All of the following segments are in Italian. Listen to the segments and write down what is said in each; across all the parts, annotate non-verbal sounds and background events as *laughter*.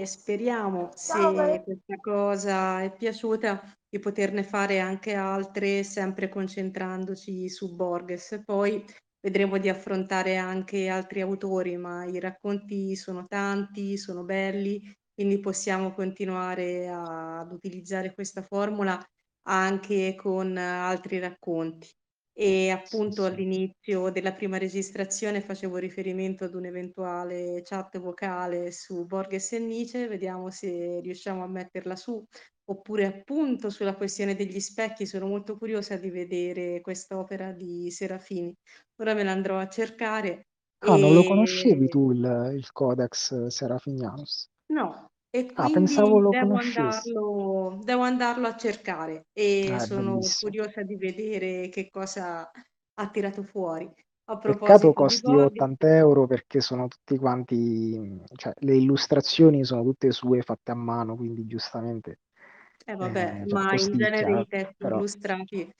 e speriamo, se questa cosa è piaciuta, di poterne fare anche altre, sempre concentrandoci su Borges. Poi vedremo di affrontare anche altri autori, ma i racconti sono tanti, sono belli, quindi possiamo continuare ad utilizzare questa formula anche con altri racconti. E appunto all'inizio della prima registrazione facevo riferimento ad un'eventuale chat vocale su Borges e Nietzsche, vediamo se riusciamo a metterla su, oppure appunto sulla questione degli specchi, sono molto curiosa di vedere quest'opera di Serafini. Ora me l'andrò a cercare Ah, non lo conoscevi e tu il il Codex Serafinianus? No, e Ah, pensavo lo devo conoscessi. andarlo devo andarlo a cercare e Eh, sono bellissimo. curiosa di vedere che cosa ha tirato fuori. A Peccato proposito di costi Borges 80 € perché sono tutti quanti mhmm, cioè le illustrazioni sono tutte sue fatte a mano, quindi giustamente, Eh vabbè, ehm, cioè ma in genere costicchia, i testi però illustrati,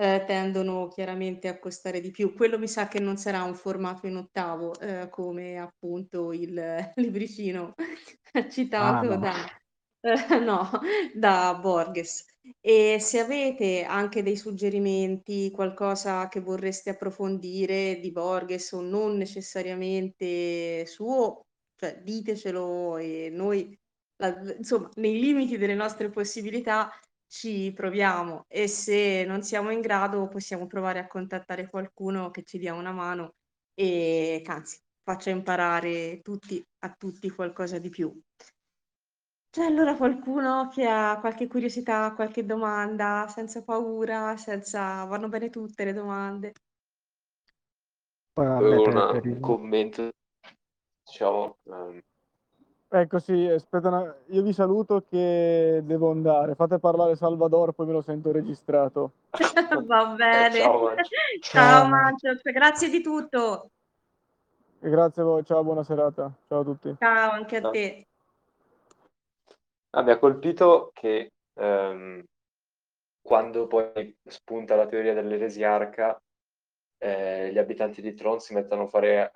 ehm, tendono chiaramente a costare di più. Quello mi sa che non sarà un formato in ottavo, ehm, come appunto il *laughs* libricino *laughs* ah citato no. da no, *laughs* da Borges. E se avete anche dei suggerimenti, qualcosa che vorreste approfondire di Borges o non necessariamente suo, cioè ditecelo e noi la insomma, nei limiti delle nostre possibilità ci proviamo e se non siamo in grado possiamo provare a contattare qualcuno che ci dia una mano e che anzi faccia imparare tutti a tutti qualcosa di più. C'è allora qualcuno che ha qualche curiosità, qualche domanda, senza paura, senza vanno bene tutte le domande. Un commento, diciamo, ehm Ecco sì, aspetta una io vi saluto che devo andare. Fate parlare Salvador, poi me lo sento registrato. *laughs* Va Eh, bene. ciao Mancio. *laughs* Ciao Ciao. Mancio, grazie di tutto. E grazie a voi, ciao, buona serata. Ciao a tutti. Ciao, anche a Ciao. te. Ah, mi ha colpito che, ehm, quando poi spunta la teoria dell'eresiarca, ehm, gli abitanti di Tron si mettono a fare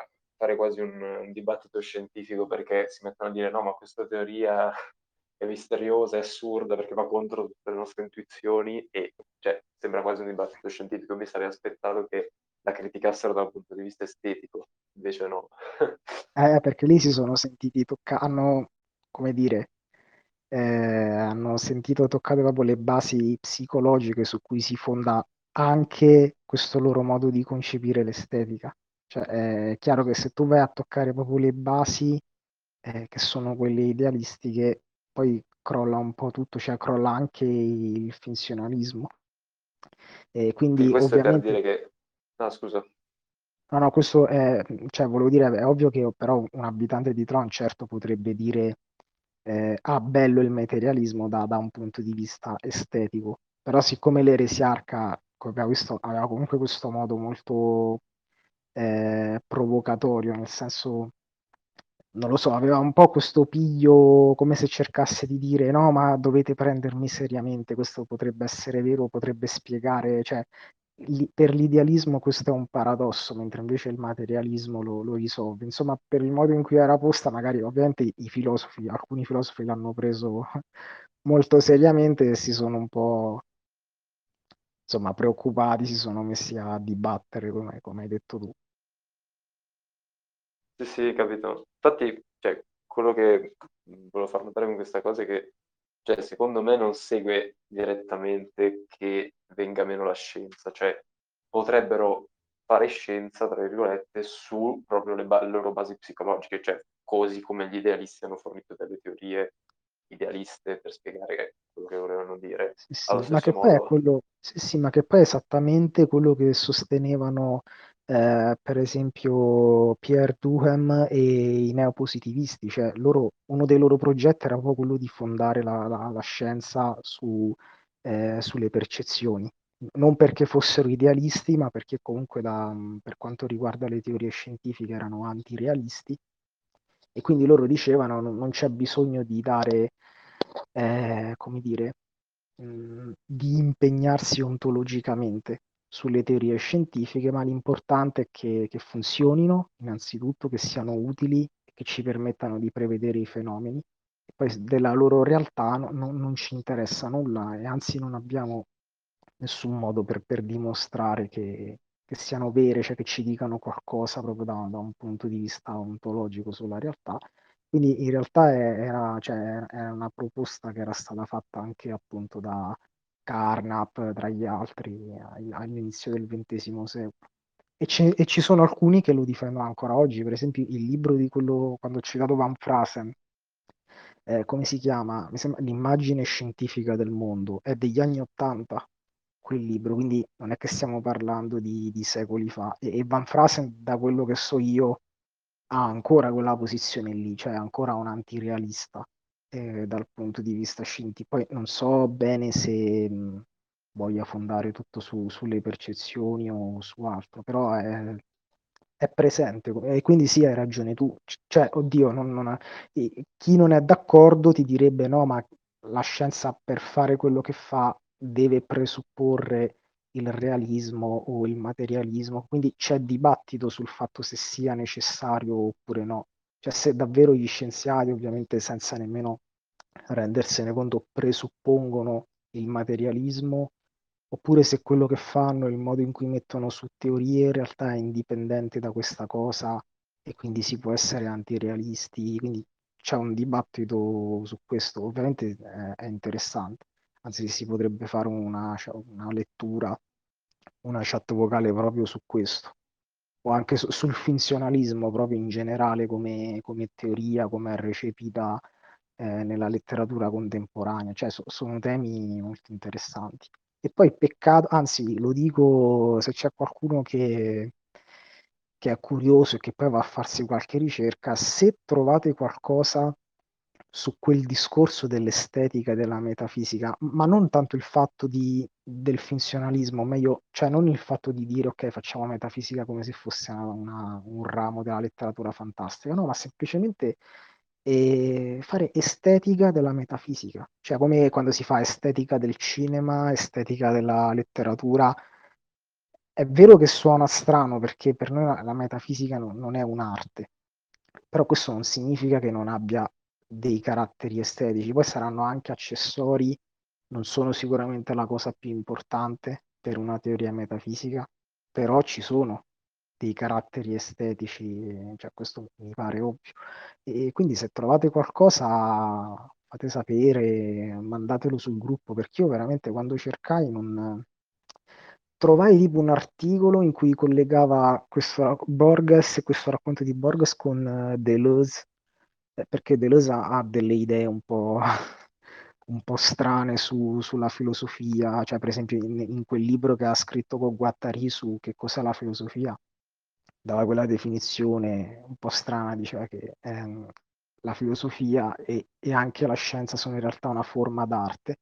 fare quasi un un dibattito scientifico, perché si mettono a dire: "No, ma questa teoria *laughs* è misteriosa, è assurda, perché va contro tutte le nostre intuizioni", e cioè sembra quasi un dibattito scientifico. Mi sarei aspettato che la criticassero da un punto di vista estetico, invece no. *laughs* Eh, perché lì si sono sentiti tocca hanno, come dire, ehm, hanno sentito toccate proprio le basi psicologiche su cui si fonda anche questo loro modo di concepire l'estetica. Cioè è chiaro che se tu vai a toccare proprio le basi, ehm, che sono quelle idealistiche, poi crolla un po' tutto, cioè crolla anche il finzionalismo. E quindi questo è per ovviamente dire che ah, scusa. No, no, questo è cioè volevo dire, è ovvio che però un abitante di Tron certo potrebbe dire, ehm: "Ah, bello il materialismo da da un punto di vista estetico". Però siccome l'eresiarca come abbiamo visto aveva comunque questo modo molto, ehm, provocatorio, nel senso non lo so, aveva un po' questo piglio come se cercasse di dire: "No, ma dovete prendermi seriamente, questo potrebbe essere vero, potrebbe spiegare" cioè l'i per l'idealismo questo è un paradosso, mentre invece il materialismo lo lo risolve. Insomma, per il modo in cui era posta magari ovviamente i filosofi alcuni filosofi l'hanno preso *laughs* molto seriamente e si sono un po' insomma preoccupati, si sono messi a dibattere come come hai detto tu. Sì, sì, capito. Infatti, cioè, quello che, volevo far notare con questa cosa è che, cioè, secondo me non segue direttamente che venga meno la scienza, cioè potrebbero fare "scienza" tra virgolette su proprio le ba le loro basi psicologiche, cioè così come gli idealisti hanno fornito delle teorie idealiste per spiegare quello che volevano dire. Sì, sì, ma che quello sì, ma che poi è esattamente quello che sostenevano, ehm, per esempio Pierre Duhem e i neopositivisti, cioè loro uno dei loro progetti era proprio quello di fondare la la la scienza su ehm, sulle percezioni. Non perché fossero idealisti, ma perché comunque da mhmm, per quanto riguarda le teorie scientifiche erano antirealisti e quindi loro dicevano: "Non c'è bisogno di dare" ehm, come dire, mhmm, di impegnarsi ontologicamente sulle teorie scientifiche, ma l'importante è che che funzionino innanzitutto, che siano utili e che ci permettano di prevedere i fenomeni poi della loro realtà no, no, non ci interessa nulla e anzi non abbiamo nessun modo per, per dimostrare che, che, siano vere, cioè che ci dicano qualcosa proprio da, da, un punto di vista ontologico sulla realtà. Quindi in realtà era, cioè, era una proposta che era stata fatta anche appunto da Carnap, tra gli altri, all'inizio del XX secolo. E, e, ci sono alcuni che lo difendono ancora oggi, per esempio il libro di quello, quando ho citato Van Frasen, eh, come si chiama? Sembra L'immagine scientifica del mondo, è degli anni Ottanta quel libro, quindi non è che stiamo parlando di, di secoli fa. E, e, Van Frasen, da quello che so io, ha ancora quella posizione lì, cioè ancora un antirealista eh, dal punto di vista scientifico. Poi non so bene se mh, voglia fondare tutto su, sulle percezioni o su altro, però è, è presente e quindi sì, hai ragione tu. Cioè, oddio, non, non, chi non è d'accordo ti direbbe no, ma la scienza per fare quello che fa deve presupporre il realismo o il materialismo, quindi c'è dibattito sul fatto se sia necessario oppure no. Cioè se davvero gli scienziati, ovviamente senza nemmeno rendersene conto, presuppongono il materialismo, oppure se quello che fanno, il modo in cui mettono su teorie, in realtà è indipendente da questa cosa e quindi si può essere antirealisti. Quindi c'è un dibattito su questo, ovviamente è, è interessante, anzi si potrebbe fare una, una, lettura, una chat vocale proprio su questo, o anche su, sul funzionalismo proprio in generale come, come teoria, come è recepita eh, nella letteratura contemporanea, cioè so, sono temi molto interessanti. E poi peccato, anzi lo dico se c'è qualcuno che, che è curioso e che poi va a farsi qualche ricerca, se trovate qualcosa su quel discorso dell'estetica e della metafisica, ma non tanto il fatto di, del funzionalismo, meglio, cioè non il fatto di dire ok, facciamo metafisica come se fosse una, un ramo della letteratura fantastica, no, ma semplicemente e fare estetica della metafisica, cioè come quando si fa estetica del cinema, estetica della letteratura. È vero che suona strano perché per noi la, la metafisica non, non è un'arte, però questo non significa che non abbia dei caratteri estetici, poi saranno anche accessori, non sono sicuramente la cosa più importante per una teoria metafisica, però ci sono dei caratteri estetici, cioè questo mi pare ovvio. E quindi se trovate qualcosa fate sapere, mandatelo sul gruppo, perché io veramente quando cercai non trovai tipo un articolo in cui collegava questo Borges questo racconto di Borges con uh, Deleuze, eh, perché Deleuze ha, delle idee un po', *laughs* un po strane su, sulla filosofia, cioè per esempio in, in, quel libro che ha scritto con Guattari su che cos'è la filosofia, dava quella definizione un po' strana, diceva che ehm, la filosofia e, e, anche la scienza sono in realtà una forma d'arte,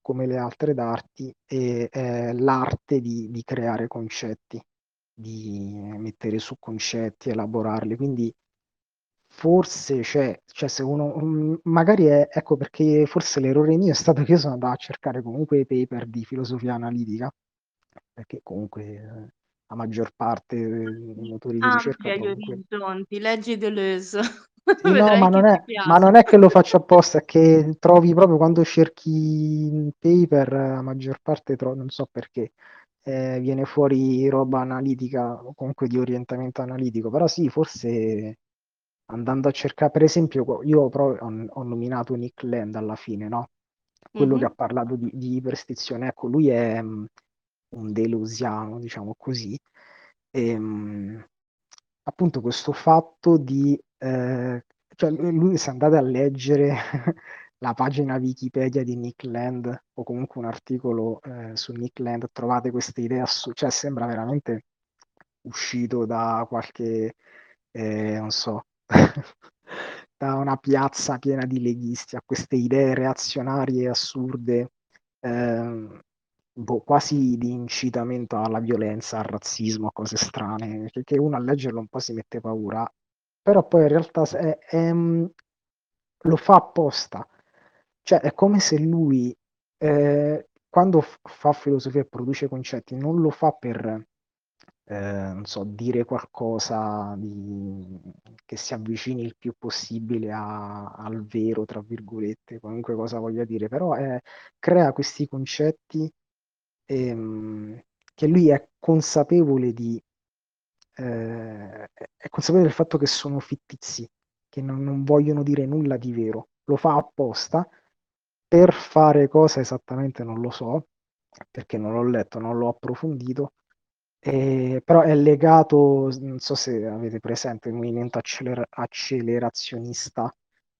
come le altre d'arti, e eh, l'arte di, di, creare concetti, di mettere su concetti, elaborarli. Quindi forse c'è, cioè se uno, mm, magari è, ecco perché forse l'errore mio è stato che io sono andato a cercare comunque i paper di filosofia analitica, perché comunque... Eh, la maggior parte dei motori di ricerca. Amplia gli orizzonti, leggi Deleuze. Sì, *laughs* no, ma non, è, ma non, è, che lo faccio apposta, è che trovi proprio quando cerchi paper, la maggior parte trovi, non so perché, eh, viene fuori roba analitica o comunque di orientamento analitico, però sì, forse andando a cercare, per esempio, io ho, ho nominato Nick Land alla fine, no? Quello mm-hmm. che ha parlato di, di iperstizione, ecco, lui è un delusiano, diciamo così, e, ehm, appunto questo fatto di, eh, cioè lui se andate a leggere *laughs* la pagina Wikipedia di Nick Land o comunque un articolo eh, su Nick Land, trovate queste idee assurde, cioè sembra veramente uscito da qualche, eh, non so, *laughs* da una piazza piena di leghisti, a queste idee reazionarie assurde. Eh, boh, quasi di incitamento alla violenza, al razzismo, a cose strane, che, uno a leggerlo un po' si mette paura, però poi in realtà è, è, mm, lo fa apposta, cioè è come se lui eh, quando f- fa filosofia e produce concetti non lo fa per eh, non so, dire qualcosa di, che si avvicini il più possibile a- al vero, tra virgolette, qualunque cosa voglia dire, però eh, crea questi concetti ehm, che lui è consapevole di, eh, è consapevole del fatto che sono fittizi, che non, non vogliono dire nulla di vero, lo fa apposta per fare cosa esattamente non lo so, perché non l'ho letto, non l'ho approfondito, eh, però è legato, non so se avete presente il movimento acceler- accelerazionista,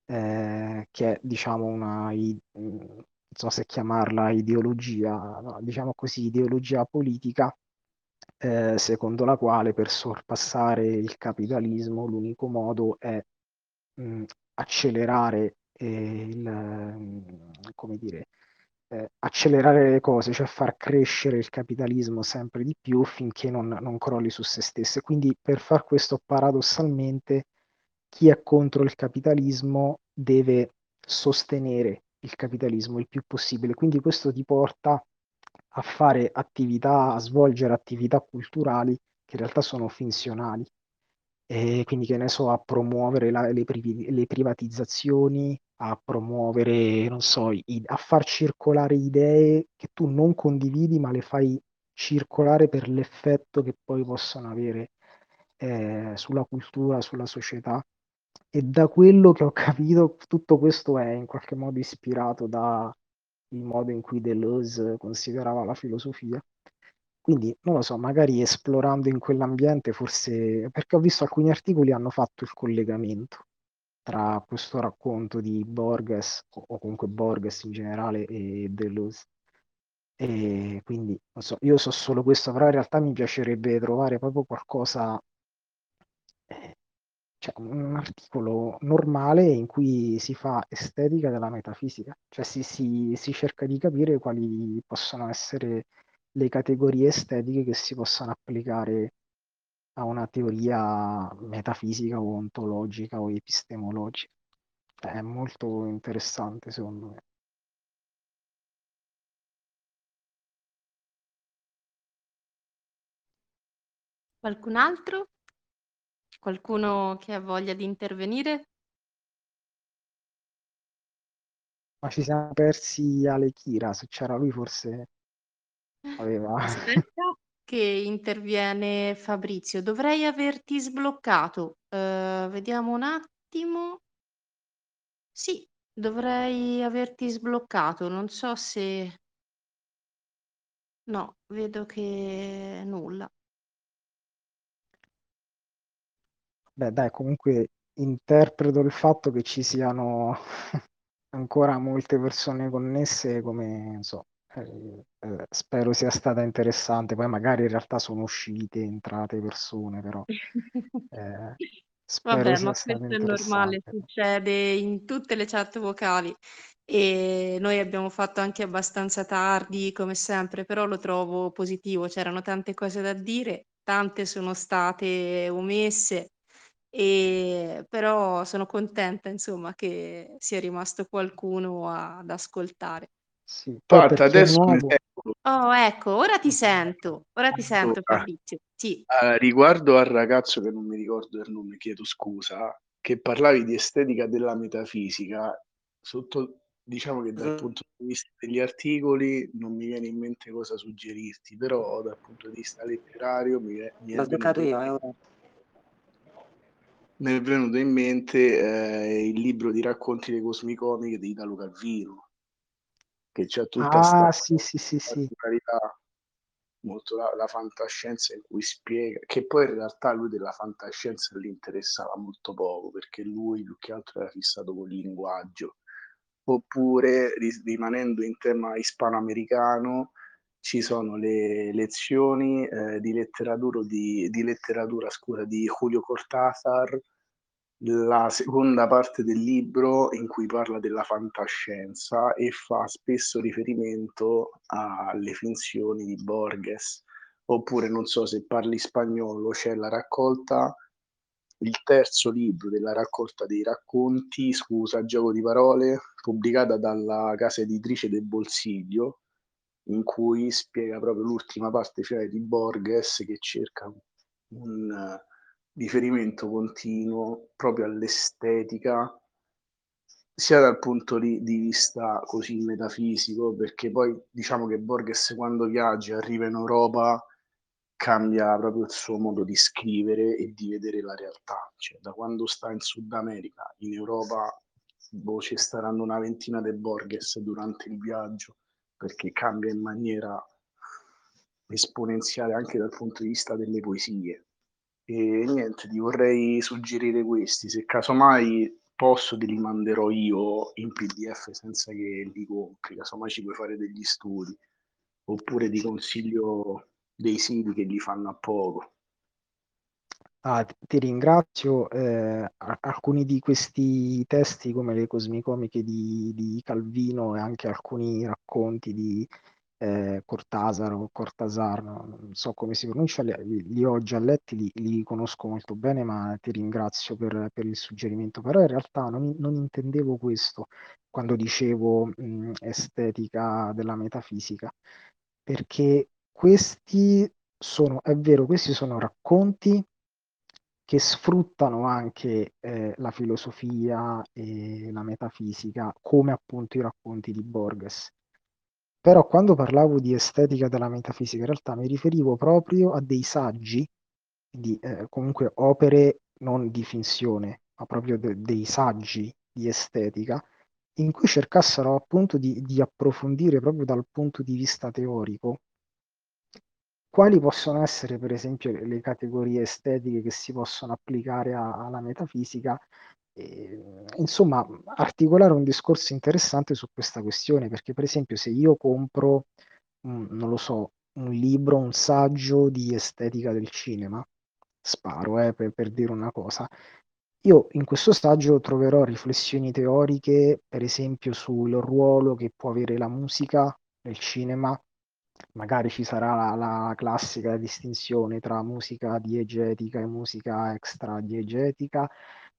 eh, che è diciamo una, non so se chiamarla ideologia, no, diciamo così, ideologia politica, eh, secondo la quale per sorpassare il capitalismo l'unico modo è mh, accelerare eh, il, come dire, eh, accelerare le cose, cioè far crescere il capitalismo sempre di più finché non, non crolli su se stesso. E quindi per far questo paradossalmente chi è contro il capitalismo deve sostenere il capitalismo il più possibile. Quindi questo ti porta a fare attività, a svolgere attività culturali che in realtà sono finzionali. E quindi che ne so, a promuovere la- le, privi- le privatizzazioni, a promuovere, non so, a far circolare idee che tu non condividi, ma le fai circolare per l'effetto che poi possono avere eh, sulla cultura, sulla società. E da quello che ho *laughs* capito, tutto questo è in qualche modo ispirato dal modo in cui Deleuze considerava la filosofia. Quindi non lo so, magari esplorando in quell'ambiente, forse perché ho visto alcuni articoli hanno fatto il collegamento tra questo racconto di Borges, o, comunque Borges in generale, e Deleuze. E quindi non so, io so solo questo, però in realtà mi piacerebbe trovare proprio qualcosa, eh, cioè un articolo normale in cui si fa estetica della metafisica, cioè si, si, si cerca di capire quali possono essere le categorie estetiche che si possano applicare a una teoria metafisica o ontologica o epistemologica. È molto interessante secondo me. Qualcun altro? Qualcuno che ha voglia di intervenire? Ma ci siamo persi Alekira, se c'era lui forse *laughs* aveva... Che interviene Fabrizio. Dovrei averti sbloccato. Eh, vediamo un attimo. Sì, dovrei averti sbloccato. Non so se... No, vedo che nulla. Beh, dai, comunque interpreto il fatto che ci siano *laughs* ancora molte persone connesse come, non so, eh, eh, spero sia stata interessante. Poi magari in realtà sono uscite, entrate persone, però *laughs* eh, spero Vabbè, sia ma stato questo è normale, interessante. succede in tutte le chat vocali e noi abbiamo fatto anche abbastanza tardi, come sempre, però lo trovo positivo, c'erano tante cose da dire, tante sono state omesse, e però sono contenta, insomma, che sia rimasto qualcuno ad ascoltare. Sì, poi adesso nuovo. Oh, ecco, ora ti sento, ora ti sento Allora, Fabrizio. Sì, eh, riguardo al ragazzo che non mi ricordo il nome, chiedo scusa, che parlavi di estetica della metafisica, sotto, diciamo che dal punto di vista degli articoli non mi viene in mente cosa suggerirti, però dal punto di vista letterario mi è, mi è venuto, io, eh, mi è venuto in mente eh, il libro di racconti dei cosmicomiche di Italo Calvino, che c'ha tutta sta ah sì sì sì sì, particolarità molto la, la fantascienza in cui spiega che poi in realtà lui della fantascienza gli interessava molto poco perché lui più che altro era fissato con il linguaggio. Oppure rimanendo in tema ispanoamericano ci sono le lezioni eh, di letteratura di, di letteratura scusa di Julio Cortázar la seconda parte del libro in cui parla della fantascienza e fa spesso riferimento alle finzioni di Borges. Oppure, non so se parli spagnolo, c'è la raccolta, il terzo libro della raccolta dei racconti, scusa, gioco di parole, pubblicata dalla casa editrice del Bolsiglio, in cui spiega proprio l'ultima parte cioè di Borges che cerca un riferimento continuo proprio all'estetica sia dal punto di, vista così metafisico perché poi diciamo che Borges quando viaggia arriva in Europa cambia proprio il suo modo di scrivere e di vedere la realtà cioè da quando sta in Sud America in Europa boh, ci staranno una ventina di Borges durante il viaggio perché cambia in maniera esponenziale anche dal punto di vista delle poesie. E niente, ti vorrei suggerire questi, se casomai posso te li manderò io in PDF senza che li compri, casomai ci puoi fare degli studi, oppure ti consiglio dei siti che li fanno a poco. Ah, ti ringrazio. Eh, alcuni di questi testi, come le cosmicomiche di, di Calvino e anche alcuni racconti di eh, Cortasar o Cortasar, non so come si pronuncia, li, li ho già letti, li, li, conosco molto bene, ma ti ringrazio per, per il suggerimento. Però in realtà non, non intendevo questo quando dicevo mh, estetica della metafisica, perché questi sono, è vero, questi sono racconti che sfruttano anche eh, la filosofia e la metafisica come appunto i racconti di Borges. Però quando parlavo di estetica della metafisica, in realtà mi riferivo proprio a dei saggi, di eh, comunque opere non di finzione, ma proprio de- dei saggi di estetica, in cui cercassero appunto di, di approfondire proprio dal punto di vista teorico quali possono essere, per esempio, le categorie estetiche che si possono applicare a- alla metafisica? E, insomma, articolare un discorso interessante su questa questione, perché per esempio se io compro, un- non lo so, un libro, un saggio di estetica del cinema, sparo, eh, per, per dire una cosa, io in questo saggio troverò riflessioni teoriche, per esempio sul ruolo che può avere la musica nel cinema. Magari ci sarà la, la classica distinzione tra musica diegetica e musica extra diegetica,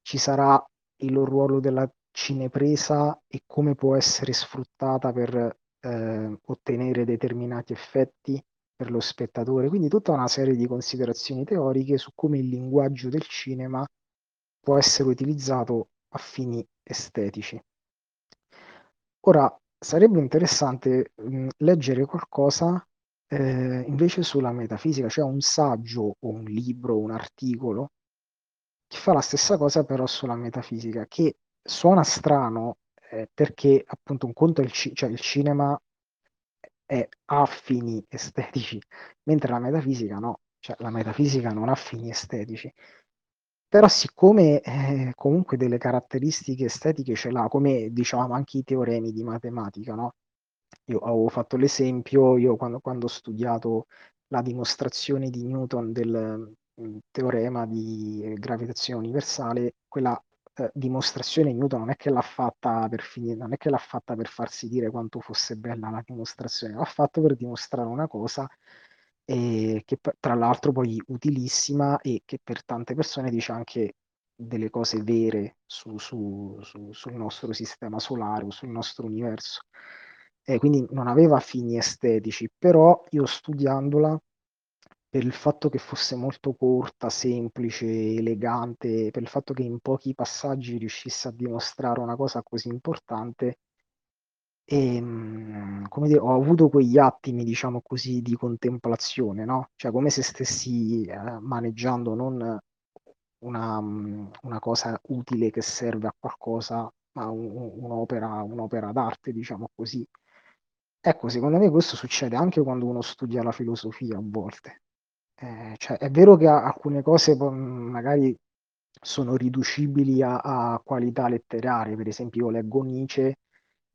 ci sarà il ruolo della cinepresa e come può essere sfruttata per eh, ottenere determinati effetti per lo spettatore. Quindi tutta una serie di considerazioni teoriche su come il linguaggio del cinema può essere utilizzato a fini estetici. Ora, sarebbe interessante mh, leggere qualcosa eh, invece sulla metafisica, cioè un saggio o un libro, un articolo che fa la stessa cosa però sulla metafisica, che suona strano eh, perché appunto un conto è il, ci- cioè il cinema è, ha fini estetici, mentre la metafisica no, cioè la metafisica non ha fini estetici. Però siccome eh, comunque delle caratteristiche estetiche ce l'ha, come diciamo anche i teoremi di matematica, no? Io avevo fatto l'esempio, io quando, quando ho studiato la dimostrazione di Newton del mm, teorema di eh, gravitazione universale, quella eh, dimostrazione Newton non è che l'ha fatta per finire, non è che l'ha fatta per farsi dire quanto fosse bella la dimostrazione, l'ha fatto per dimostrare una cosa e che tra l'altro poi utilissima e che per tante persone dice anche delle cose vere su, su, su, sul nostro sistema solare o sul nostro universo. E quindi non aveva fini estetici, però io studiandola, per il fatto che fosse molto corta, semplice, elegante, per il fatto che in pochi passaggi riuscisse a dimostrare una cosa così importante, e, ehm, come dire, ho avuto quegli attimi, diciamo così, di contemplazione, no? Cioè come se stessi eh, maneggiando non una, una, cosa utile che serve a qualcosa, ma un, un'opera, un'opera d'arte, diciamo così. Ecco, secondo me questo succede anche quando uno studia la filosofia a volte. Eh, cioè, è vero che alcune cose magari sono riducibili a, a qualità letterarie, per esempio io leggo Nietzsche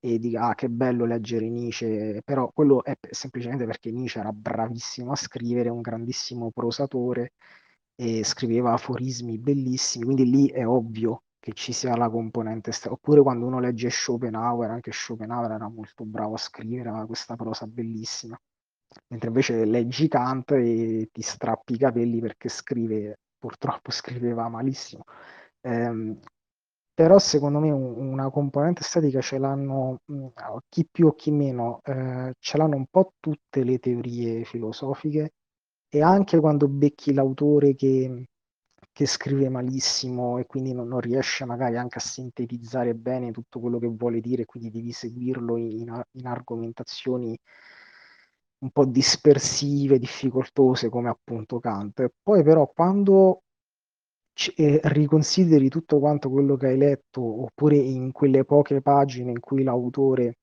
e dico, ah, che bello leggere Nietzsche, però quello è semplicemente perché Nietzsche era bravissimo a scrivere, un grandissimo prosatore e scriveva aforismi bellissimi, quindi lì è ovvio che ci sia la componente esterna. Oppure quando uno legge Schopenhauer, anche Schopenhauer era molto bravo a scrivere, aveva questa prosa bellissima. Mentre invece leggi Kant e ti strappi i capelli perché scrive, purtroppo *laughs* scriveva malissimo. Eh, però secondo me un- una componente estetica ce l'hanno, mh, chi più o chi meno, eh, ce l'hanno un po' tutte le teorie filosofiche e anche quando becchi l'autore che, che scrive malissimo e quindi non, non riesce magari anche a sintetizzare bene tutto quello che vuole dire, quindi devi seguirlo in, in argomentazioni un po' dispersive, difficoltose come appunto Kant. Poi però quando eh, riconsideri tutto quanto quello che hai letto, oppure in quelle poche pagine in cui l'autore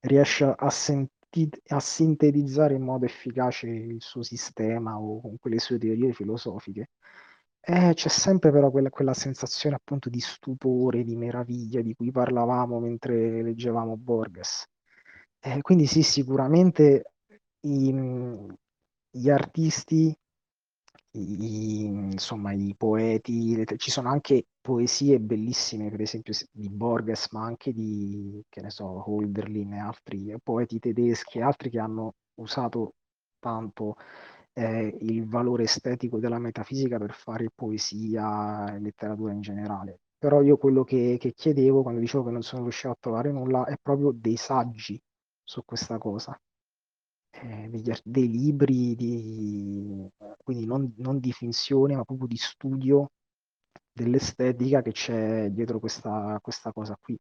riesce a, senti- a sintetizzare in modo efficace il suo sistema o con quelle sue teorie filosofiche, eh, c'è sempre però quella, quella sensazione appunto di stupore, di meraviglia di cui parlavamo mentre leggevamo Borges. Eh, quindi sì, sicuramente i, gli artisti i, insomma, i poeti, le, ci sono anche poesie bellissime, per esempio di Borges, ma anche di, che ne so, Holderlin e altri poeti tedeschi e altri che hanno usato tanto eh, il valore estetico della metafisica per fare poesia e letteratura in generale. Però io quello che, che chiedevo quando dicevo che non sono riuscito a trovare nulla è proprio dei saggi su questa cosa eh, degli, dei libri, di, quindi non, non di finzione, ma proprio di studio dell'estetica che c'è dietro questa, questa cosa qui,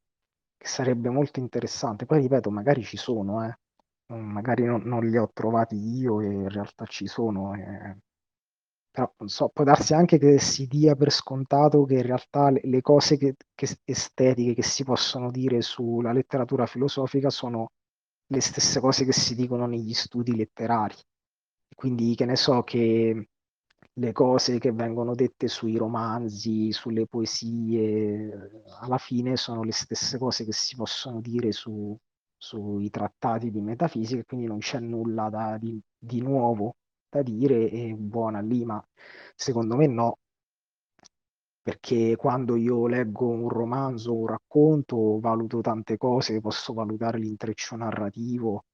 che sarebbe molto interessante. Poi ripeto, magari ci sono, eh. magari non, non, li ho trovati io e in realtà ci sono. Eh. Però non so, può darsi anche che si dia per scontato che in realtà le, le cose che, che estetiche che si possono dire sulla letteratura filosofica sono le stesse cose che si dicono negli studi letterari. Quindi, che ne so, che le cose che vengono dette sui romanzi, sulle poesie, alla fine sono le stesse cose che si possono dire su, sui trattati di metafisica, quindi non c'è nulla da, di, di nuovo da dire e buona lì, ma secondo me no, perché quando io leggo un romanzo, un racconto, valuto tante cose, posso valutare l'intreccio narrativo,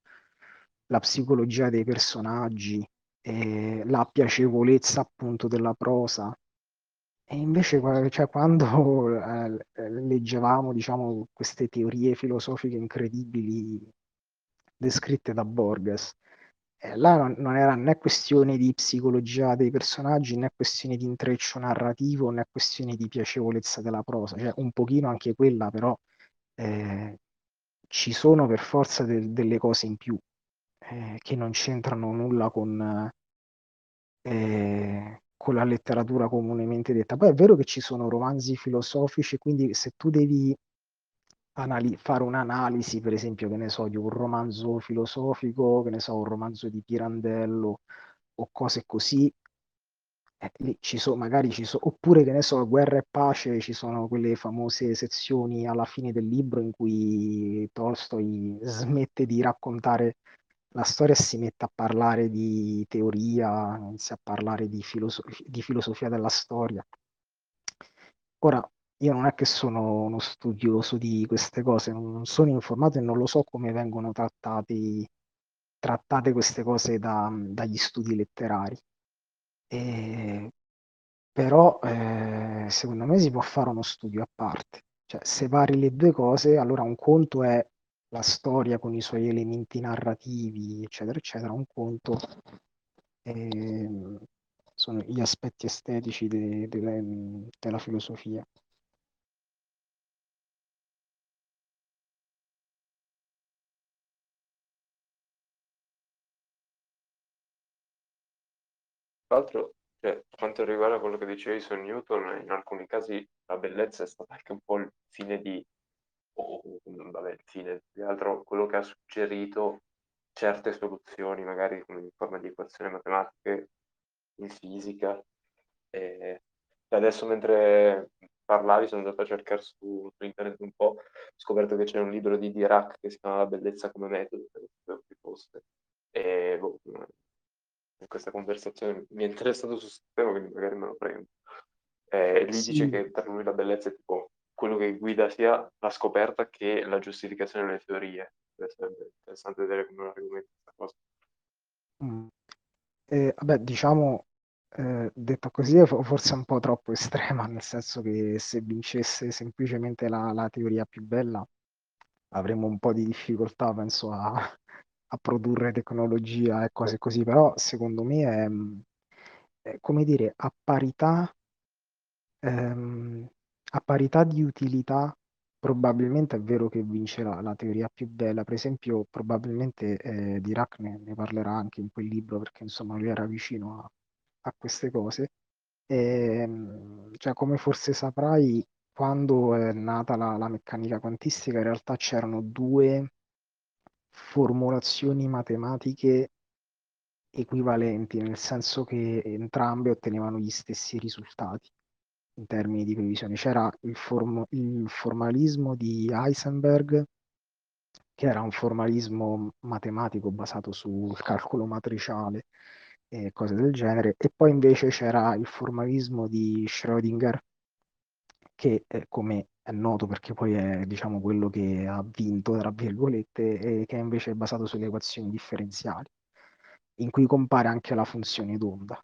la psicologia dei personaggi, eh, la piacevolezza appunto della prosa. E invece cioè, quando *laughs* eh, leggevamo diciamo, queste teorie filosofiche incredibili descritte da Borges, eh, là non, non, era né questione di psicologia dei personaggi, né questione di intreccio narrativo, né questione di piacevolezza della prosa, cioè un pochino anche quella, però eh, ci sono per forza de- delle cose in più eh, che non c'entrano nulla con, eh, con la letteratura comunemente detta. Poi è vero che ci sono romanzi filosofici, quindi se tu devi anali- fare un'analisi, per esempio, che ne so, di un romanzo filosofico, che ne so, un romanzo di Pirandello o cose così, eh, lì ci sono, magari ci sono, oppure che ne so, Guerra e Pace, ci sono quelle famose sezioni alla fine del libro in cui Tolstoi smette di raccontare la storia e si mette a parlare di teoria, inizia a parlare di, filosof- di filosofia della storia. Ora, io non è che sono uno studioso di queste cose, non sono informato e non lo so come vengono trattati, trattate queste cose da, dagli studi letterari. E, però eh, secondo me si può fare uno studio a parte. Cioè, separi le due cose, allora un conto è la storia con i suoi elementi narrativi, eccetera, eccetera, un conto eh, sono gli aspetti estetici de, de, della filosofia. L'altro, cioè, quanto riguarda quello che dicevi su Newton, in alcuni casi la bellezza è stata anche un po' il fine di, o vabbè, il fine, più altro quello che ha suggerito certe soluzioni, magari in forma di equazioni matematiche in fisica. E adesso mentre parlavi sono andato a cercare su, su, internet un po', ho scoperto che c'è un libro di Dirac che si chiama La bellezza come metodo, che poste. E boh, in questa conversazione mi è interessato su questo tema, quindi magari me lo prendo. Eh, lì sì. dice che per lui la bellezza è tipo quello che guida sia la scoperta che la giustificazione delle teorie. Sarebbe interessante vedere come lo argomenta questa cosa. Mm. Eh, vabbè, diciamo eh, detto così è forse un po' troppo *laughs* estrema, nel senso che se vincesse semplicemente la, la teoria più bella avremmo un po' di difficoltà, penso, a, a produrre tecnologia e cose così, però secondo me è, è come dire, a parità, ehm, a parità di utilità probabilmente è vero che vincerà la teoria più bella. Per esempio, probabilmente eh, Dirac ne, ne, parlerà anche in quel libro perché insomma lui era vicino a, a queste cose. E, ehm, cioè, come forse saprai, quando è nata la, la meccanica quantistica, in realtà c'erano due formulazioni matematiche equivalenti, nel senso che entrambe ottenevano gli stessi risultati in termini di previsione. C'era il, form- il formalismo di Heisenberg, che era un formalismo matematico basato sul calcolo matriciale e cose del genere, e poi invece c'era il formalismo di Schrödinger, che eh, come è noto perché poi è diciamo quello che ha vinto, tra virgolette, e che è basato sulle equazioni differenziali, in cui compare anche la funzione d'onda.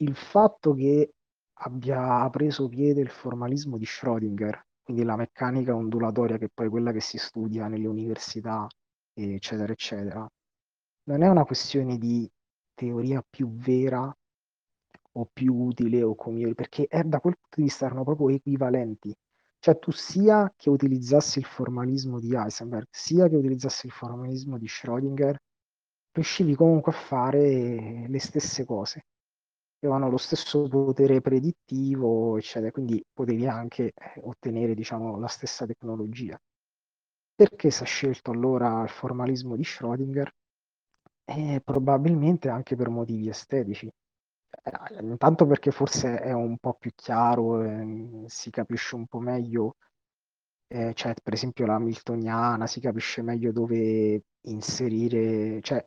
Il fatto che abbia preso piede il formalismo di Schrödinger, quindi la meccanica ondulatoria, che è poi quella che si studia nelle università, eccetera, eccetera, non è una questione di teoria più vera o più utile o come perché è, da quel punto di vista erano proprio equivalenti. Cioè tu sia che utilizzassi il formalismo di Heisenberg, sia che utilizzassi il formalismo di Schrödinger, riuscivi comunque a fare le stesse cose avevano lo stesso potere predittivo, eccetera, quindi potevi anche eh, ottenere, diciamo, la stessa tecnologia. Perché si è scelto allora il formalismo di Schrödinger? Eh, probabilmente anche per motivi estetici. Eh, intanto perché forse è un po' più chiaro, eh, si capisce un po' meglio, eh, cioè per esempio la Miltoniana, si capisce meglio dove inserire, cioè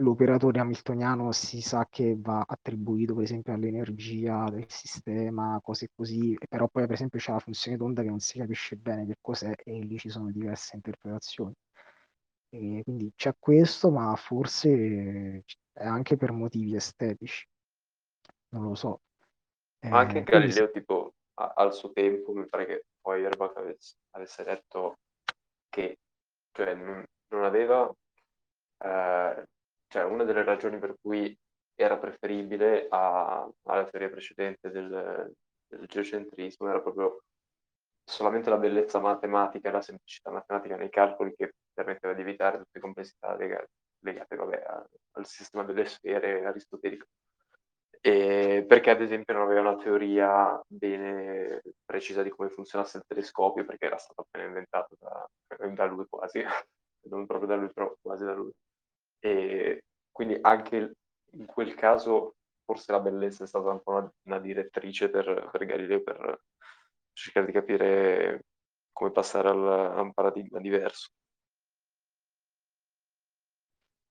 l'operatore hamiltoniano si sa che va attribuito per esempio all'energia del sistema, cose così, però poi per esempio c'è la funzione d'onda che non si capisce bene che cos'è e lì ci sono diverse interpretazioni. E quindi c'è questo, ma forse è anche per motivi estetici. Non lo so. Ma anche eh, Galileo, tipo, a, al suo tempo, mi pare che poi Erbach avesse, avesse detto che cioè, non, non aveva eh, cioè una delle ragioni per cui era preferibile a, alla teoria precedente del, del geocentrismo era proprio solamente la bellezza matematica e la semplicità matematica nei calcoli che permetteva di evitare tutte le complessità legate, legate vabbè, a, al sistema delle sfere aristotelico. E perché ad esempio non aveva una teoria bene precisa di come funzionasse il telescopio, perché era stato appena inventato da, da lui quasi, *laughs* non proprio da lui, però quasi da lui. E quindi anche in quel caso forse la bellezza è stata un po' una, una direttrice per, per, Galileo per cercare di capire come passare al, a un paradigma diverso.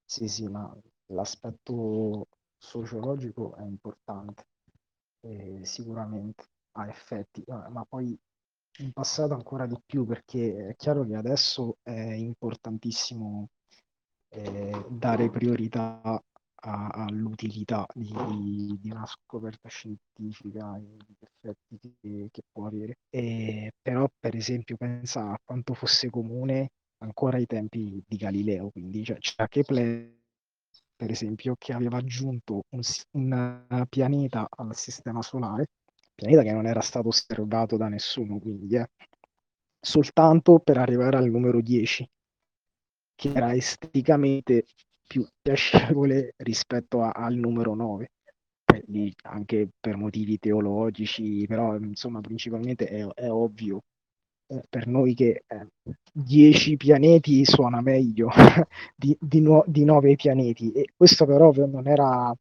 Sì, sì, ma l'aspetto sociologico è importante, eh, sicuramente ha effetti, ma poi in passato ancora di più perché è chiaro che adesso è importantissimo eh, dare priorità a, all'utilità di, di, una scoperta scientifica e gli effetti che, che può avere. E, però, per esempio, pensa a quanto fosse comune ancora ai tempi di Galileo, quindi cioè, c'era Kepler, per esempio, che aveva aggiunto un, un pianeta al sistema solare, pianeta che non era stato osservato da nessuno, quindi eh, soltanto per arrivare al numero 10 che era esteticamente più piacevole rispetto a, al numero 9. Lì, anche per motivi teologici, però insomma principalmente è, è ovvio eh, per noi che 10 eh, pianeti suona meglio *laughs* di, di, no, di 9 pianeti e questo però non era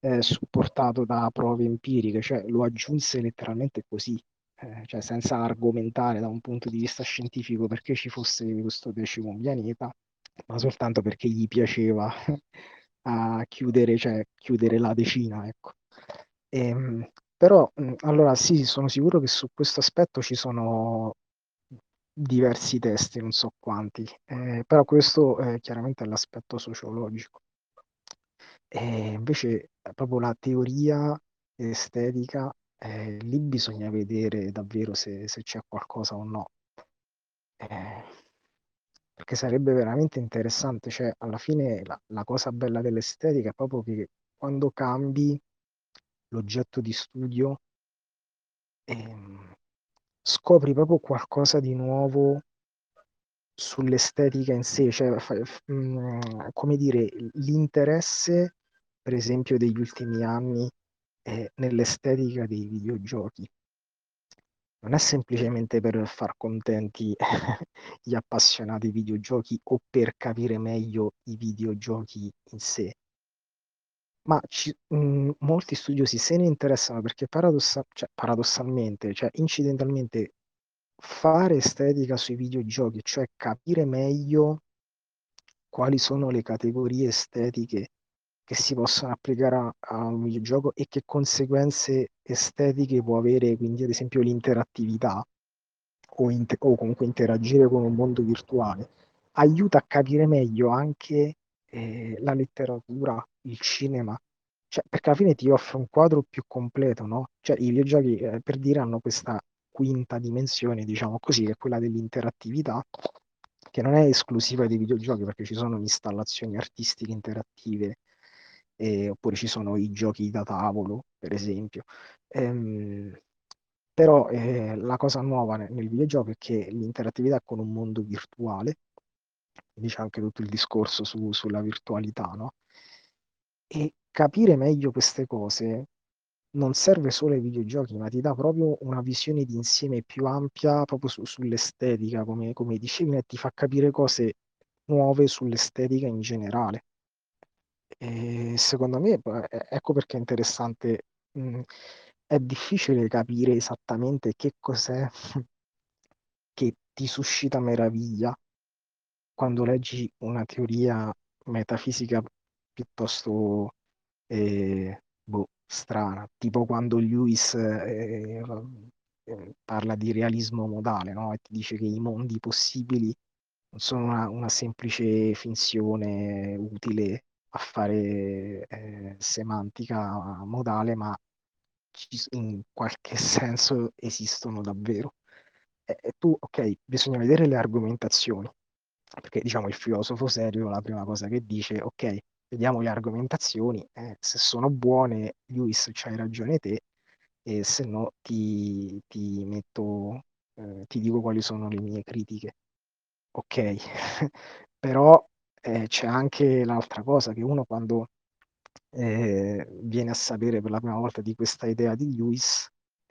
eh, supportato da prove empiriche, cioè lo aggiunse letteralmente così, cioè senza argomentare da un punto di vista scientifico perché ci fosse questo decimo pianeta ma soltanto perché gli piaceva *laughs* a chiudere, cioè, chiudere la decina, ecco. E, ehm, però, allora sì, sono sicuro che su questo aspetto ci sono diversi testi, non so quanti, eh, però questo eh, chiaramente è l'aspetto sociologico. E invece proprio la teoria estetica, eh, lì bisogna vedere davvero se, se c'è qualcosa o no. Eh, perché sarebbe veramente interessante, cioè alla fine la, la cosa bella dell'estetica è proprio che quando cambi l'oggetto di studio ehm, scopri proprio qualcosa di nuovo sull'estetica in sé, cioè mh, come dire, l'interesse, per esempio, degli ultimi anni eh, nell'estetica dei videogiochi. Non è semplicemente per far contenti *laughs* gli appassionati di videogiochi o per capire meglio i videogiochi in sé, ma ci- mh, molti studiosi se ne interessano perché paradossa- cioè, paradossalmente, cioè incidentalmente, fare estetica sui videogiochi, cioè capire meglio quali sono le categorie estetiche che si possono applicare a, a un videogioco e che conseguenze estetiche può avere, quindi ad esempio l'interattività o, int- o comunque interagire con un mondo virtuale, aiuta a capire meglio anche eh, la letteratura, il cinema, cioè, perché alla fine ti offre un quadro più completo, no? Cioè, i videogiochi, eh, per dire, hanno questa quinta dimensione, diciamo così, che è quella dell'interattività, che non è esclusiva dei videogiochi, perché ci sono installazioni artistiche interattive, eh, oppure ci sono i giochi da tavolo, per esempio. Ehm, però eh, la cosa nuova nel, videogioco è che l'interattività è con un mondo virtuale, quindi c'è anche tutto il discorso su- sulla virtualità, no? E capire meglio queste cose non serve solo ai videogiochi, ma ti dà proprio una visione di insieme più ampia proprio su- sull'estetica, come, come dicevi, e ti fa capire cose nuove sull'estetica in generale. E secondo me, ecco perché è interessante, mh, è difficile capire esattamente che cos'è *laughs* che ti suscita meraviglia quando leggi una teoria metafisica piuttosto eh, boh, strana, tipo quando Lewis eh, eh, parla di realismo modale, no? E ti dice che i mondi possibili non sono una, una semplice finzione utile a fare eh, semantica modale, ma in qualche *laughs* senso esistono davvero. E, e tu, ok, bisogna vedere le argomentazioni, perché diciamo il filosofo serio la prima cosa che dice, ok, vediamo le argomentazioni, eh, se sono buone, Lewis, c'hai ragione te, e se no ti, ti metto, eh, ti dico quali sono le mie critiche. Ok, *laughs* però eh, c'è anche l'altra cosa che uno quando eh, viene a sapere per la prima volta di questa idea di Lewis,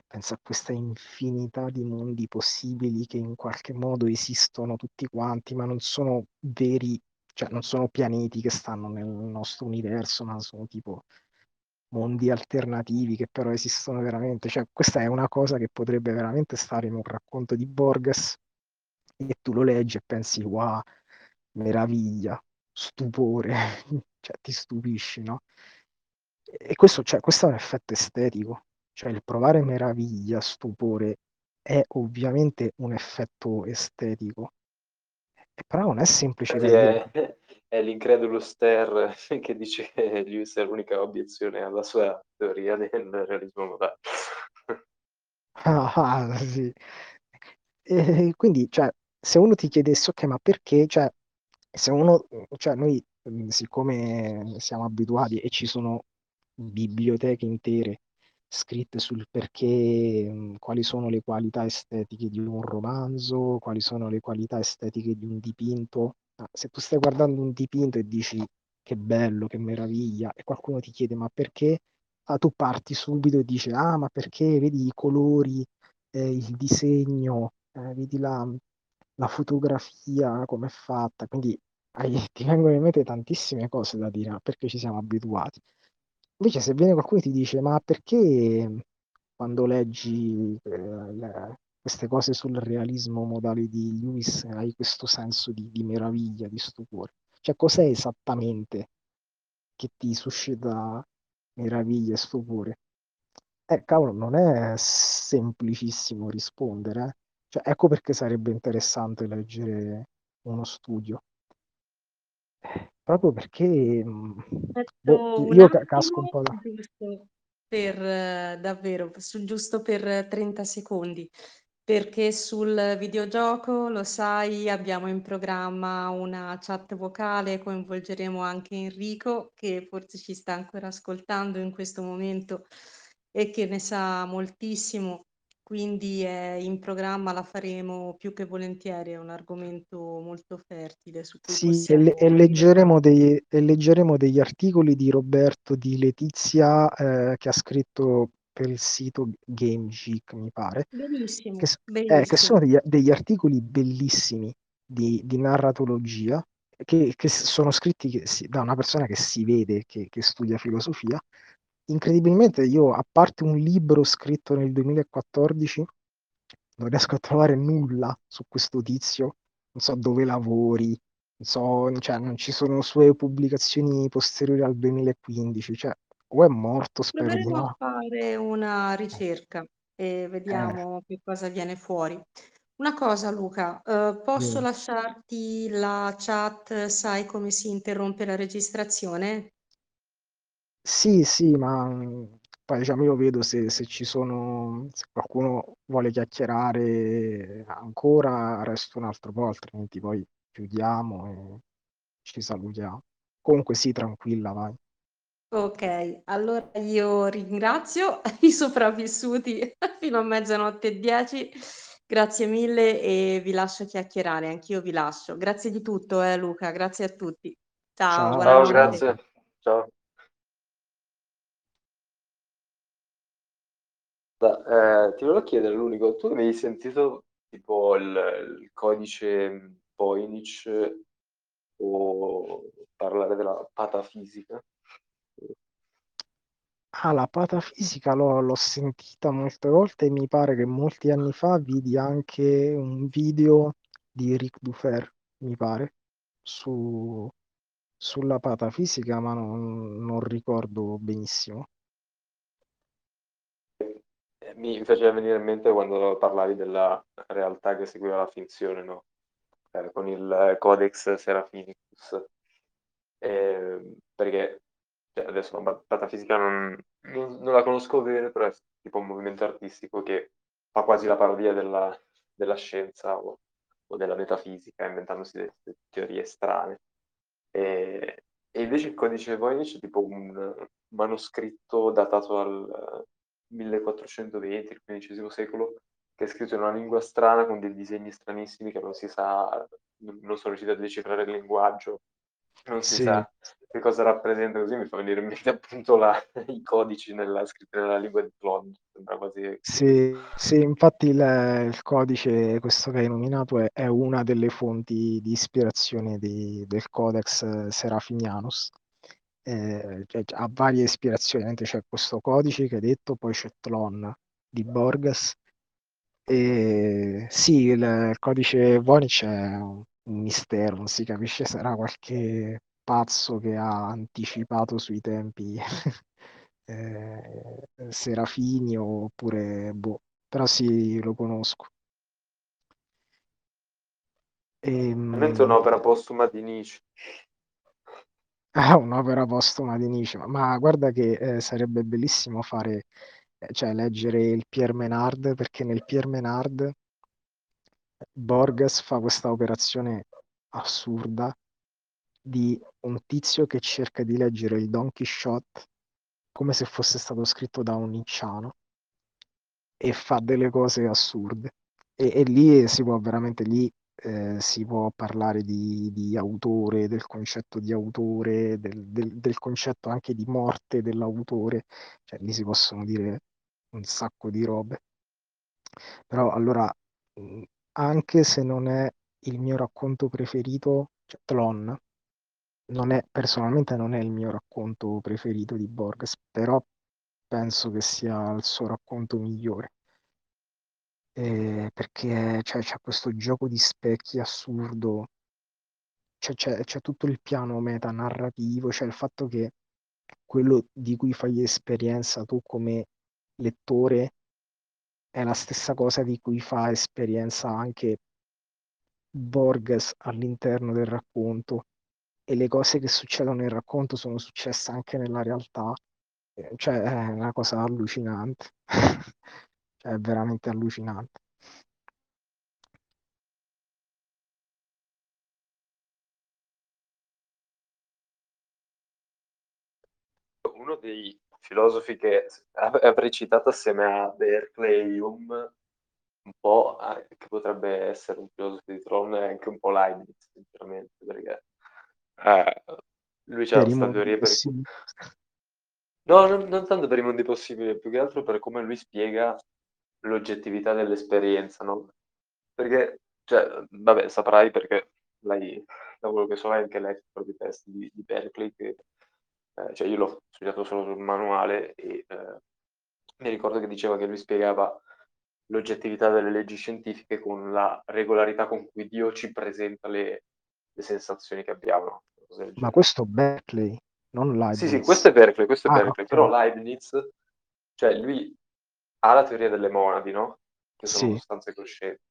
pensa a questa infinità di mondi possibili che in qualche modo esistono tutti quanti, ma non sono veri, cioè non sono pianeti che stanno nel nostro universo, ma sono tipo mondi alternativi che però esistono veramente. Cioè, questa è una cosa che potrebbe veramente stare in un racconto di Borges e tu lo leggi e pensi, wow, meraviglia, stupore, *laughs* cioè ti stupisci, no? E questo, cioè, questo è un effetto estetico, cioè il provare meraviglia, stupore, è ovviamente un effetto estetico, però non è semplice da dire. È, è l'incredulus ter *laughs* che dice che Lewis è l'unica obiezione alla sua teoria del realismo modale. Ah, ah, sì. E quindi, cioè, se uno ti chiedesse, ok, ma perché, cioè, se uno, cioè, noi, mh, siccome siamo abituati e ci sono biblioteche intere scritte sul perché, mh, quali sono le qualità estetiche di un romanzo, quali sono le qualità estetiche di un dipinto. Ah, se tu stai guardando un dipinto e dici che bello, che meraviglia, e qualcuno ti chiede ma perché? Ah, tu parti subito e dici, ah, ma perché vedi i colori, eh, il disegno, eh, vedi la, la fotografia, come è fatta, quindi hai- *laughs* ti vengono in mente tantissime cose da dire, perché ci siamo abituati. Invece se viene qualcuno e ti dice, ma perché quando leggi eh, le- queste cose sul realismo modale di Lewis hai questo senso di, di meraviglia, di stupore? Cioè cos'è esattamente che ti suscita meraviglia e stupore? Eh, cavolo, non è semplicissimo rispondere, eh. Cioè, ecco perché sarebbe interessante leggere uno studio. Proprio perché mm, Metto boh, un io ca- casco un attimo po' da... giusto per davvero, su giusto per 30 secondi, perché sul videogioco, lo sai, abbiamo in programma una chat vocale, coinvolgeremo anche Enrico, che forse ci sta ancora ascoltando in questo momento e che ne sa moltissimo, quindi è in programma, la faremo più che volentieri, è un argomento molto fertile su cui Sì, e, possiamo e leggeremo, dei- e leggeremo degli articoli di Roberto, di Letizia, eh, che ha scritto per il sito Game Geek, mi pare, che, Benissimo, eh, che benissimo. sono degli, degli articoli bellissimi di, di narratologia, che, che sono scritti che si- da una persona che si vede che, che studia filosofia. Incredibilmente, io, a parte un libro scritto nel 2014, non riesco a trovare nulla su questo tizio, non so dove lavori, non so, cioè, non ci sono sue pubblicazioni posteriori al 2015, cioè, o è morto, spero di Proveremo a no. fare una ricerca e Eh, vediamo che cosa viene fuori. Una cosa, Luca, eh, posso dimmi. lasciarti la chat, sai come si interrompe la registrazione? Sì, sì, ma mm, poi diciamo io vedo se, se ci sono, se qualcuno vuole chiacchierare ancora, resto un altro po', altrimenti poi chiudiamo e ci salutiamo. Comunque sì, tranquilla, vai. Ok, allora io ringrazio *laughs* i sopravvissuti *laughs* fino a mezzanotte e dieci. Grazie mille e vi lascio chiacchierare, anch'io vi lascio. Grazie di tutto, eh, Luca, grazie a tutti. Ciao, Ciao, Ciao, buonanotte. grazie. Ciao. Da- eh, ti volevo chiedere l'unico, tu avevi sentito tipo il, il codice Voynich o parlare della patafisica? Ah, la patafisica l'ho l'ho sentita molte volte e mi pare che molti anni fa vidi anche un video di Eric Dufer, mi pare, su, sulla patafisica, ma non, non ricordo benissimo. Eh, Mi faceva venire in mente quando parlavi della realtà che seguiva la finzione, no? Eh, con il Codex Serafinicus. Eh, perché cioè, adesso la patafisica non, non, non la conosco bene, però è tipo un movimento artistico che fa quasi la parodia della, della scienza o, o della metafisica, inventandosi delle, delle teorie strane. E, e invece il codice Voynich è tipo un manoscritto datato al 1420, il XV secolo, che è scritto in una lingua strana con dei disegni stranissimi che non si sa, non sono riusciti a decifrare il linguaggio, non si Sì, sa che cosa rappresenta, così mi fa venire in mente appunto la, *laughs* i codici nella, scritti nella lingua di Plod, sembra quasi... sì, sì, infatti il, il codice, questo che hai nominato, è, è una delle fonti di ispirazione di- del Codex Serafinianus. Eh, cioè, ha varie ispirazioni, ovviamente c'è questo codice che hai detto, poi c'è Tlon di Borges. E sì, il, il codice Voynich è un, un mistero, non si capisce se era qualche pazzo che ha anticipato sui tempi *laughs* eh, Serafini oppure boh, però sì, lo conosco. Veramente Ehm, un'opera postuma di Nietzsche. Ah, un'opera postuma di Nietzsche, ma, guarda che eh, sarebbe bellissimo fare, eh, cioè leggere il Pierre Menard, perché nel Pierre Menard Borges fa questa operazione assurda di un tizio che cerca di leggere il Don Quixote come se fosse stato scritto da un nicciano e fa delle cose assurde. E, e lì si può veramente, lì eh, si può parlare di, di autore, del concetto di autore, del, del- del concetto anche di morte dell'autore, cioè lì si possono dire un sacco di robe. Però allora, mh, anche se non è il mio racconto preferito, cioè Tlon, non è, personalmente non è il mio racconto preferito di Borges, però penso che sia il suo racconto migliore. Eh, perché cioè, c'è questo gioco di specchi assurdo, c'è c'è- c'è tutto il piano metanarrativo, cioè il fatto che quello di cui fai esperienza tu come lettore è la stessa cosa di cui fa esperienza anche Borges all'interno del racconto. E le cose che succedono nel racconto sono successe anche nella realtà, eh, cioè è una cosa allucinante, *laughs* cioè, è veramente allucinante. Uno dei filosofi che avrei citato assieme a Berkeley, Hume, un po' che potrebbe essere un filosofo di Tron è anche un po' Leibniz, sinceramente, perché eh, lui c'ha questa teoria per... No, non, non, tanto per i mondi possibili, più che altro per come lui spiega l'oggettività dell'esperienza, no? Perché, cioè, vabbè, saprai perché lei, da quello che so, hai anche letto proprio i testi di, di Berkeley, che, eh, cioè io l'ho studiato solo sul manuale e eh, mi ricordo che diceva che lui spiegava l'oggettività delle leggi scientifiche con la regolarità con cui Dio ci presenta le, le sensazioni che abbiamo. Ma questo Berkeley, non Leibniz. Sì, sì, questo è Berkeley, questo è ah, Berkeley, okay. però Leibniz, cioè lui ha la teoria delle monadi, no? Che sono sì. sostanze coscienti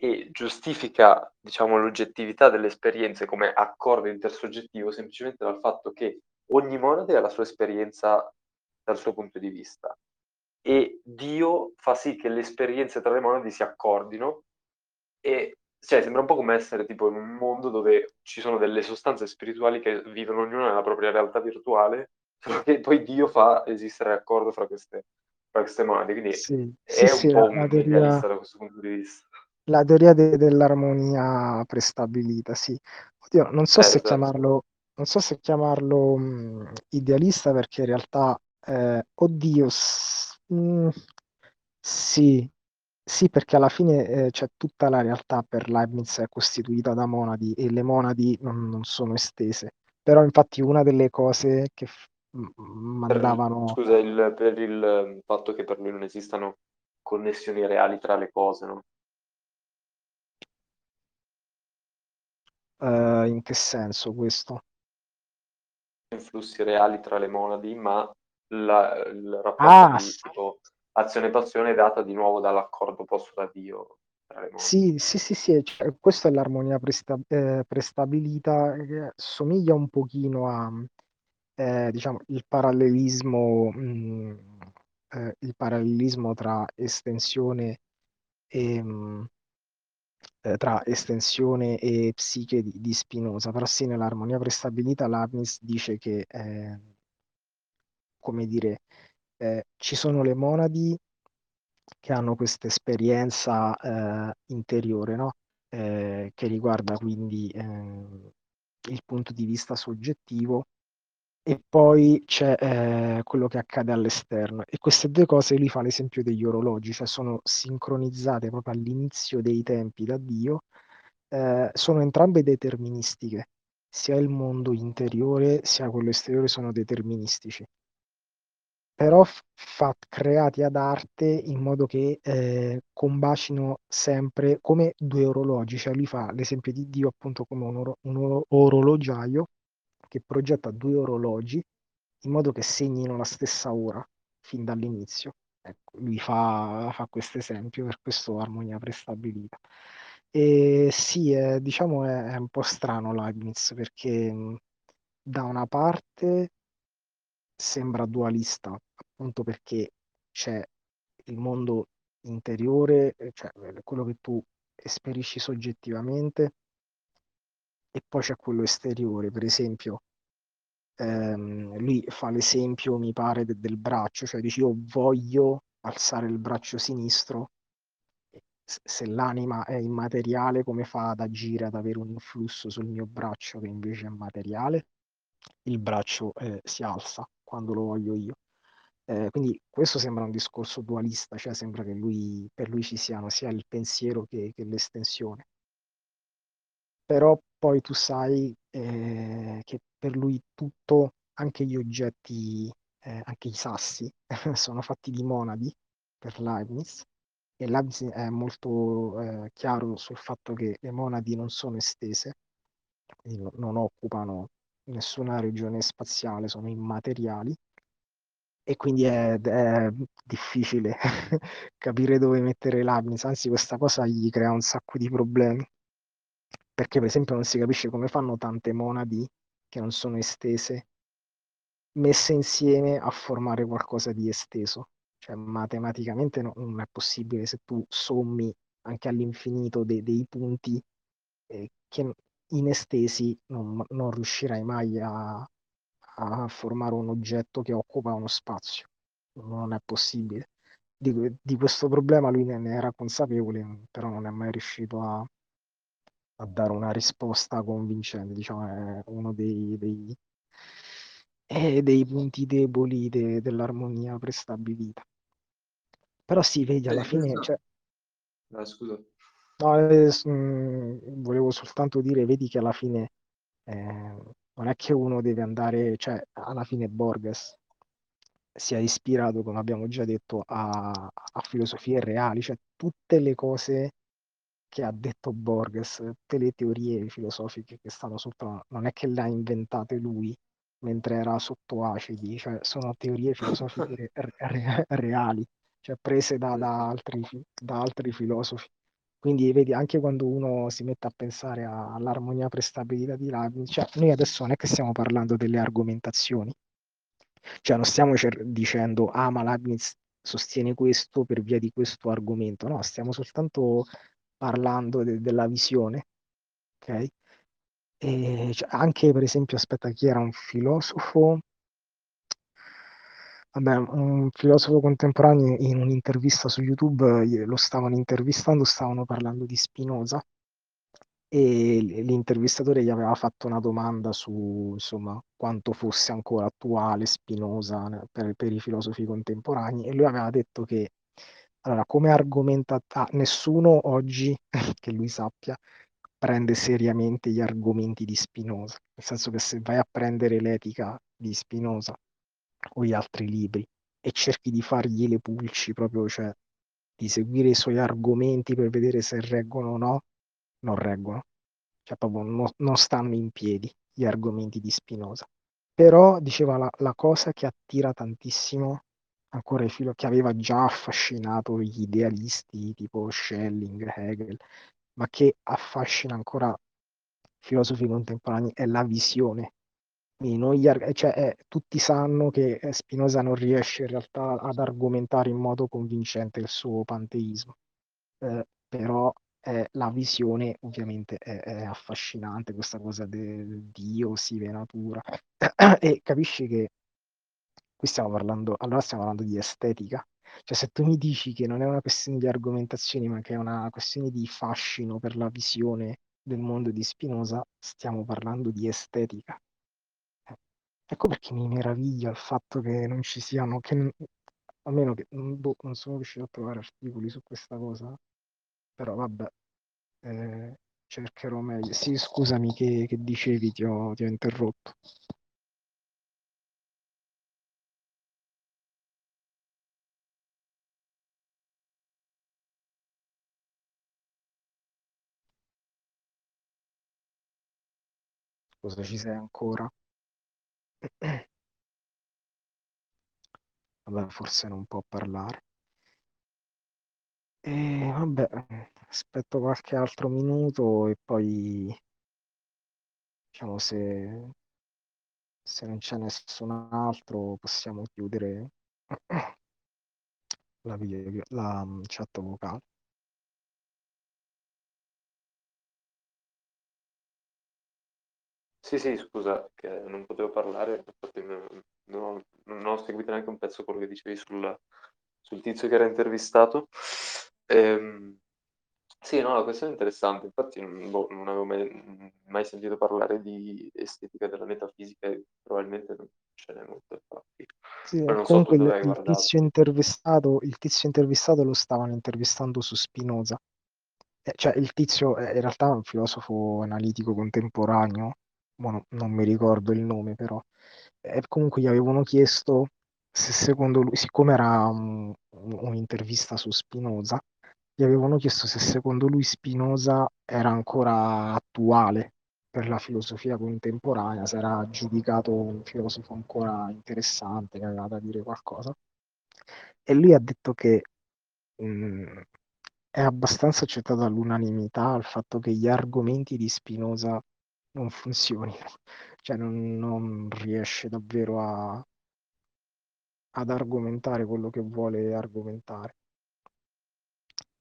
e giustifica, diciamo, l'oggettività delle esperienze come accordo intersoggettivo semplicemente dal fatto che ogni monade ha la sua esperienza dal suo punto di vista e Dio fa sì che le esperienze tra le monadi si accordino e cioè, sembra un po' come essere tipo in un mondo dove ci sono delle sostanze spirituali che vivono ognuna nella propria realtà virtuale, solo *laughs* che poi Dio fa esistere l'accordo fra queste, fra queste monadi. Quindi sì, è sì, un sì, po' la, un teoria, da questo punto di vista. La teoria de- dell'armonia prestabilita, sì. Oddio, non so Eh, se esatto. chiamarlo, non so se chiamarlo mh, idealista perché in realtà, eh, oddio, s- mh, sì, sì, perché alla fine eh, c'è tutta la realtà per Leibniz è costituita da monadi e le monadi non, non sono estese. Però infatti una delle cose che f- m- Per, mandavano... scusa, il, per il fatto che per lui non esistano connessioni reali tra le cose, no? eh, in che senso questo? Influssi reali tra le monadi, ma la, il rapporto Ah, di tipo azione-passione è data di nuovo dall'accordo posto da Dio tra le monadi. Sì, sì, sì, sì, cioè, questa è l'armonia presta- eh, prestabilita, che somiglia un pochino a, eh, diciamo, il parallelismo, mh, eh, il parallelismo tra estensione e, mh, eh, tra estensione e psiche di, di Spinoza, però sì, nell'armonia prestabilita Leibniz dice che, eh, come dire, eh, ci sono le monadi che hanno questa esperienza eh, interiore, no? Eh, che riguarda quindi eh, il punto di vista soggettivo e poi c'è eh, quello che accade all'esterno. E queste due cose lui fa l'esempio degli orologi, cioè sono sincronizzate proprio all'inizio dei tempi da Dio, eh, sono entrambe deterministiche, sia il mondo interiore sia quello esteriore sono deterministici però fa, creati ad arte in modo che eh, combacino sempre come due orologi, cioè lui fa l'esempio di Dio appunto come un, oro, un oro, orologiaio che progetta due orologi in modo che segnino la stessa ora fin dall'inizio. Ecco, lui fa, fa questo esempio, per questo armonia prestabilita. E sì, è, diciamo è, è un po' strano Leibniz perché da una parte sembra dualista, appunto perché c'è il mondo interiore, cioè eh, quello che tu esperisci soggettivamente, e poi c'è quello esteriore. Per esempio, ehm, lui fa l'esempio, mi pare, de- del braccio, cioè dici io voglio alzare il braccio sinistro, se l'anima è immateriale, come fa ad agire, ad avere un influsso sul mio braccio che invece è materiale? Il braccio eh, si alza quando lo voglio io. Eh, quindi questo sembra un discorso dualista, cioè sembra che lui, per lui ci siano sia il pensiero che, che l'estensione. Però poi tu sai eh, che per lui tutto, anche gli oggetti, eh, anche i sassi, *laughs* sono fatti di monadi per Leibniz. E Leibniz è molto eh, chiaro sul fatto che le monadi non sono estese, quindi no- non occupano nessuna regione spaziale, sono immateriali e quindi è, è difficile *laughs* capire dove mettere Leibniz, anzi questa cosa gli crea un sacco di problemi. Perché per esempio non si capisce come fanno tante monadi che non sono estese messe insieme a formare qualcosa di esteso. Cioè matematicamente no, non è possibile se tu sommi anche all'infinito de- dei punti eh, che in estesi non, non riuscirai mai a, a, formare un oggetto che occupa uno spazio. Non è possibile. Di, di questo problema lui ne, ne, era consapevole, però non è mai riuscito a, a dare una risposta convincente. Diciamo, è uno dei, dei, è dei punti deboli de, dell'armonia prestabilita. Però sì, vedi, alla fine... Questo... Cioè... Ah, scusa. No, eh, mh, volevo soltanto dire, vedi che alla fine eh, non è che uno deve andare, cioè alla fine Borges si è ispirato, come abbiamo già detto, a, a filosofie reali, cioè tutte le cose che ha detto Borges, tutte le teorie filosofiche che stanno sotto, non è che le ha inventate lui mentre era sotto acidi, cioè sono teorie filosofiche *laughs* re, re, reali, cioè prese da, da, altri, da altri filosofi. Quindi vedi, anche quando uno si mette a pensare all'armonia prestabilità di Leibniz, cioè noi adesso non è che stiamo parlando delle argomentazioni, cioè non stiamo cer- dicendo, ah ma Leibniz sostiene questo per via di questo argomento, no, stiamo soltanto parlando de- della visione, ok? E anche per esempio, aspetta, chi era un filosofo? Vabbè, un filosofo contemporaneo in un'intervista su YouTube lo stavano intervistando, stavano parlando di Spinoza e l'intervistatore gli aveva fatto una domanda su insomma quanto fosse ancora attuale Spinoza per, per i filosofi contemporanei e lui aveva detto che allora come argomenta ah, nessuno oggi *laughs* che lui sappia prende seriamente gli argomenti di Spinoza nel senso che se vai a prendere l'etica di Spinoza o gli altri libri e cerchi di fargli le pulci proprio, cioè di seguire i suoi argomenti per vedere se reggono o no, non reggono. Cioè proprio no, non stanno in piedi gli argomenti di Spinoza. Però, diceva, la, la cosa che attira tantissimo ancora il filo che aveva già affascinato gli idealisti tipo Schelling, Hegel, ma che affascina ancora filosofi contemporanei è la visione. Arg- cioè, eh, tutti sanno che eh, Spinoza non riesce in realtà ad argomentare in modo convincente il suo panteismo, eh, però eh, la visione ovviamente è, è, affascinante, questa cosa del Dio, sive natura, *clears throat* e capisci che qui stiamo parlando, allora stiamo parlando di estetica, cioè se tu mi dici che non è una questione di argomentazioni, ma che è una questione di fascino per la visione del mondo di Spinoza, stiamo parlando di estetica. Ecco perché mi meraviglia il fatto che non ci siano, che, almeno che boh, non sono riuscito a trovare articoli su questa cosa, però vabbè, eh, cercherò meglio. Sì, scusami che, che dicevi, ti ho, ti ho interrotto. Scusa, ci sei ancora? *clears throat* Vabbè, forse non può parlare. E vabbè, aspetto qualche altro minuto e poi, diciamo, se, se non c'è nessun altro possiamo chiudere *clears throat* la, video, la mm, chat vocale. Sì, sì, scusa, che non potevo parlare, infatti non, non, non ho seguito neanche un pezzo quello che dicevi sul, sul tizio che era intervistato. Ehm, sì, no, la questione è interessante, infatti boh, non avevo mai, mai, sentito parlare di estetica della metafisica e probabilmente non ce n'è molto, infatti. Sì, comunque so il, il, tizio intervistato, il tizio intervistato lo stavano intervistando su Spinoza. Eh, cioè, il tizio è in realtà un filosofo analitico contemporaneo no, non mi ricordo il nome però, e comunque gli avevano chiesto se secondo lui, siccome era un, un'intervista su Spinoza, gli avevano chiesto se secondo lui Spinoza era ancora attuale per la filosofia contemporanea, se era giudicato un filosofo ancora interessante, che aveva da dire qualcosa. E lui ha detto che mh, è abbastanza accettato all'unanimità il fatto che gli argomenti di Spinoza non funzionino, *laughs* cioè non, non riesce davvero a, ad argomentare quello che vuole argomentare.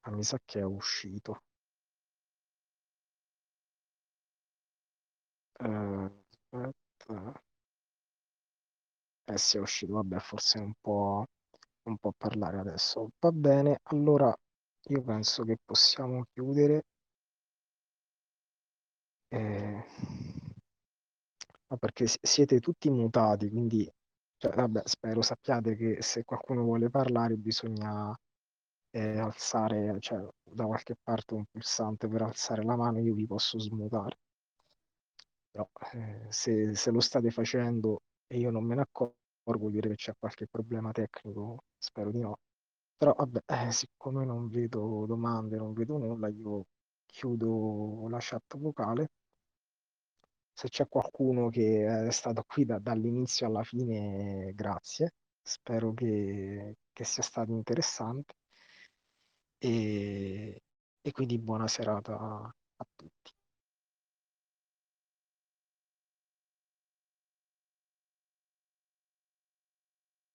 Ah, mi sa che è uscito. Eh, aspetta. Eh sì, è uscito, vabbè, forse non può, non può parlare adesso. Va bene, allora io penso che possiamo chiudere. Eh, no, perché siete tutti mutati, quindi cioè, vabbè, spero sappiate che se qualcuno vuole parlare bisogna eh, alzare, cioè da qualche parte un pulsante per alzare la mano, io vi posso smutare. Però eh, se, se lo state facendo e io non me ne accorgo, vuol dire che c'è qualche problema tecnico, spero di no. Però vabbè, eh, siccome non vedo domande, non vedo nulla, io chiudo la chat vocale. Se c'è qualcuno che è stato qui da- dall'inizio alla fine, grazie. Spero che, che sia stato interessante. E, e quindi buona serata a tutti.